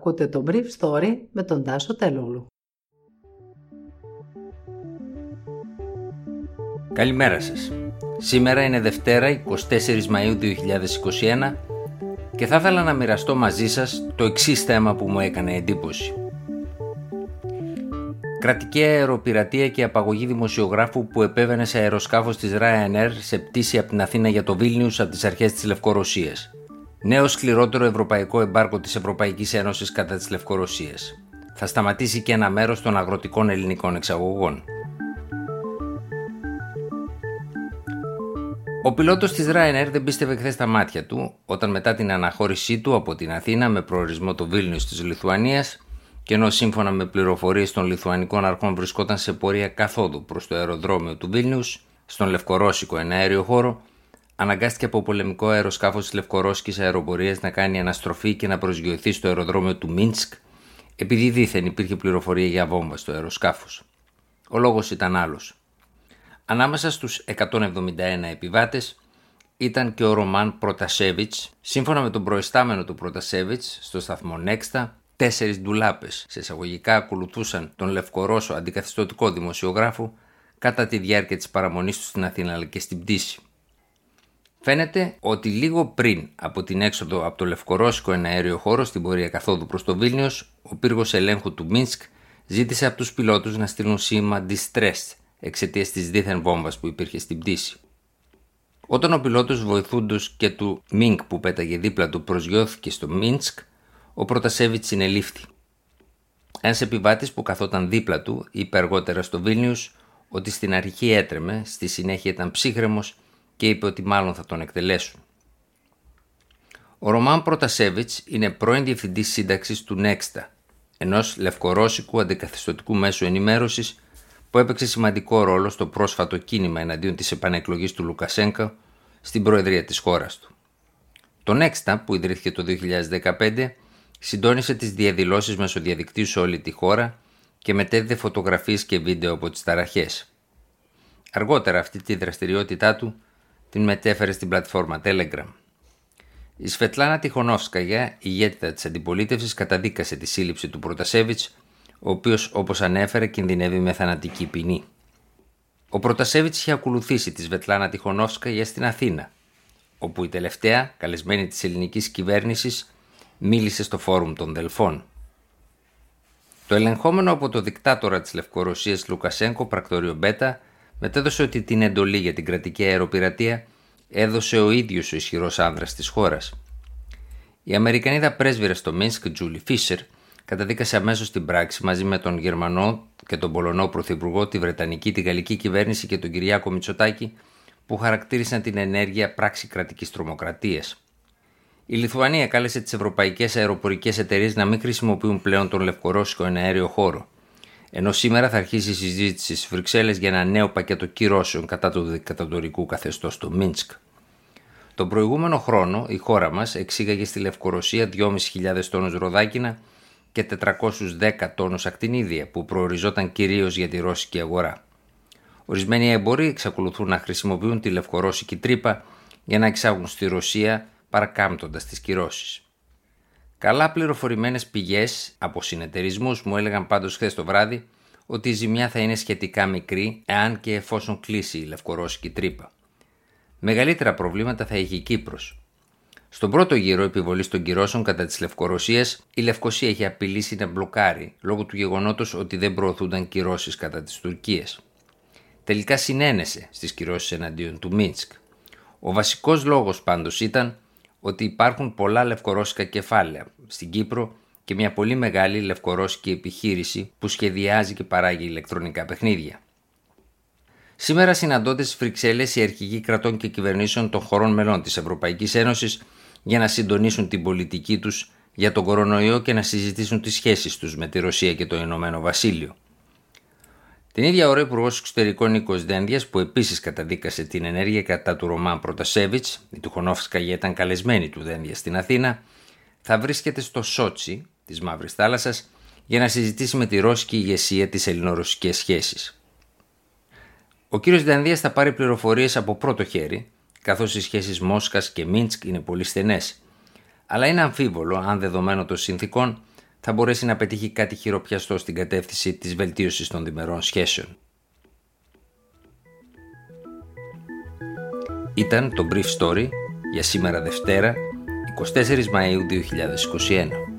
Ακούτε το Brief Story με τον Τάσο Τελούλου. Καλημέρα σας. Σήμερα είναι Δευτέρα 24 Μαΐου 2021 και θα ήθελα να μοιραστώ μαζί σας το εξής θέμα που μου έκανε εντύπωση. Κρατική αεροπειρατεία και απαγωγή δημοσιογράφου που επέβαινε σε αεροσκάφος της Ryanair σε πτήση από την Αθήνα για το Βίλνιους από τις αρχές της Λευκορωσίας. Νέο σκληρότερο ευρωπαϊκό εμπάρκο της Ευρωπαϊκής Ένωσης κατά της Λευκορωσίας. Θα σταματήσει και ένα μέρος των αγροτικών ελληνικών εξαγωγών. Ο πιλότος της Ryanair δεν πίστευε χθες τα μάτια του όταν μετά την αναχώρησή του από την Αθήνα με προορισμό το Βίλνιο της Λιθουανίας και ενώ σύμφωνα με πληροφορίες των Λιθουανικών αρχών βρισκόταν σε πορεία καθόδου προς το αεροδρόμιο του Βίλνιους, στον Λευκορώσικο εναέριο χώρο, αναγκάστηκε από πολεμικό αεροσκάφος της Λευκορώσικης Αεροπορίας να κάνει αναστροφή και να προσγειωθεί στο αεροδρόμιο του Μίνσκ, επειδή δήθεν υπήρχε πληροφορία για βόμβα στο αεροσκάφος. Ο λόγος ήταν άλλος. Ανάμεσα στους 171 επιβάτες ήταν και ο Ρωμάν Προτασέβιτς. Σύμφωνα με τον προϊστάμενο του Προτασέβιτς στο σταθμό Νέξτα, τέσσερις ντουλάπες σε εισαγωγικά ακολουθούσαν τον Λευκορώσο αντικαθιστωτικό δημοσιογράφο κατά τη διάρκεια της παραμονής του στην Αθήνα αλλά και στην πτήση. Φαίνεται ότι λίγο πριν από την έξοδο από το Λευκορώσικο εναέριο χώρο στην πορεία καθόδου προς το Βίλνιος, ο πύργος ελέγχου του Μίνσκ ζήτησε από τους πιλότους να στείλουν σήμα distress εξαιτίας της δίθεν βόμβας που υπήρχε στην πτήση. Όταν ο πιλότος βοηθούντος και του Μίνκ που πέταγε δίπλα του προσγειώθηκε στο Μίνσκ, ο Πρωτασέβιτς συνελήφθη. Ένας επιβάτης που καθόταν δίπλα του είπε αργότερα στο Βίλνιου ότι στην αρχή έτρεμε, στη συνέχεια ήταν ψύχρεμος και είπε ότι μάλλον θα τον εκτελέσουν. Ο Ρωμάν Πρωτασέβιτς είναι πρώην διευθυντής σύνταξης του Νέξτα, ενός λευκορώσικου αντικαθιστωτικού μέσου ενημέρωσης που έπαιξε σημαντικό ρόλο στο πρόσφατο κίνημα εναντίον της επανεκλογής του Λουκασέγκα στην προεδρία της χώρας του. Το Nexta, που ιδρύθηκε το 2015, συντόνισε τις διαδηλώσεις μέσω διαδικτύου σε όλη τη χώρα και μετέδιδε φωτογραφίες και βίντεο από τις ταραχές. Αργότερα αυτή τη δραστηριότητά του την μετέφερε στην πλατφόρμα Telegram. Η Σφετλάνα Τιχονόφσκαγια, ηγέτητα της αντιπολίτευσης, καταδίκασε τη σύλληψη του Πρωτασέβιτς ο οποίος όπως ανέφερε κινδυνεύει με θανατική ποινή. Ο Πρωτασέβιτς είχε ακολουθήσει τη Σβετλάνα Τιχονόφσκα για στην Αθήνα, όπου η τελευταία, καλεσμένη της ελληνικής κυβέρνησης, μίλησε στο φόρουμ των Δελφών. Το ελεγχόμενο από το δικτάτορα της Λευκορωσίας Λουκασέγκο, πρακτόριο Μπέτα, μετέδωσε ότι την εντολή για την κρατική αεροπειρατεία έδωσε ο ίδιος ο ισχυρός άνδρας της χώρας. Η Αμερικανίδα πρέσβυρα στο Μίνσκ, Τζούλι Φίσερ, καταδίκασε αμέσως την πράξη μαζί με τον Γερμανό και τον Πολωνό Πρωθυπουργό, τη Βρετανική, τη Γαλλική κυβέρνηση και τον Κυριάκο Μητσοτάκη, που χαρακτήρισαν την ενέργεια πράξη κρατικής τρομοκρατίας. Η Λιθουανία κάλεσε τις ευρωπαϊκές αεροπορικές εταιρείες να μην χρησιμοποιούν πλέον τον λευκορώσικο εναέριο χώρο. Ενώ σήμερα θα αρχίσει η συζήτηση στις Βρυξέλλες για ένα νέο πακέτο κυρώσεων κατά του δικτατορικού καθεστώς του Μίνσκ. Τον προηγούμενο χρόνο η χώρα μας εξήγαγε στη Λευκορωσία 2.500 τόνους ροδάκινα και 410 τόνους ακτινίδια που προοριζόταν κυρίως για τη ρώσικη αγορά. Ορισμένοι εμποροί εξακολουθούν να χρησιμοποιούν τη λευκορώσικη τρύπα για να εξάγουν στη Ρωσία παρακάμπτοντας τις κυρώσεις. Καλά πληροφορημένες πηγές από συνεταιρισμούς μου έλεγαν πάντως χθες το βράδυ ότι η ζημιά θα είναι σχετικά μικρή εάν και εφόσον κλείσει η λευκορώσικη τρύπα. Μεγαλύτερα προβλήματα θα έχει η Κύπρος, στον πρώτο γύρο επιβολής των κυρώσεων κατά της Λευκορωσίας, η Λευκοσία είχε απειλήσει να μπλοκάρει λόγω του γεγονότος ότι δεν προωθούνταν κυρώσεις κατά της Τουρκίας. Τελικά συνένεσε στις κυρώσεις εναντίον του Μίνσκ. Ο βασικός λόγος πάντως ήταν ότι υπάρχουν πολλά λευκορώσικα κεφάλαια στην Κύπρο και μια πολύ μεγάλη λευκορώσικη επιχείρηση που σχεδιάζει και παράγει ηλεκτρονικά παιχνίδια. Σήμερα συναντώνται στις Φρυξέλλε οι αρχηγοί κρατών και κυβερνήσεων των χωρών μελών της Ευρωπαϊκής Ένωσης για να συντονίσουν την πολιτική τους για τον κορονοϊό και να συζητήσουν τις σχέσεις τους με τη Ρωσία και το Ηνωμένο Βασίλειο. Την ίδια ώρα, ο Υπουργός Εξωτερικών Νίκος Δένδιας, που επίσης καταδίκασε την ενέργεια κατά του Ρωμάν Προτασέβιτ, η Τουχονόφσκαγια ήταν καλεσμένη του Δένδια στην Αθήνα, θα βρίσκεται στο Σότσι της Μαύρης Θάλασσας για να συζητήσει με τη ρώσικη ηγεσία τι ελληνορωσικές σχέσεις. Ο κ. Δένδιας θα πάρει πληροφορίες από πρώτο χέρι καθώς οι σχέσεις Μόσχας και Μίνσκ είναι πολύ στενές. Αλλά είναι αμφίβολο αν δεδομένο των συνθήκων θα μπορέσει να πετύχει κάτι χειροπιαστό στην κατεύθυνση της βελτίωσης των διμερών σχέσεων. Ήταν το Brief Story για σήμερα Δευτέρα, 24 Μαΐου 2021.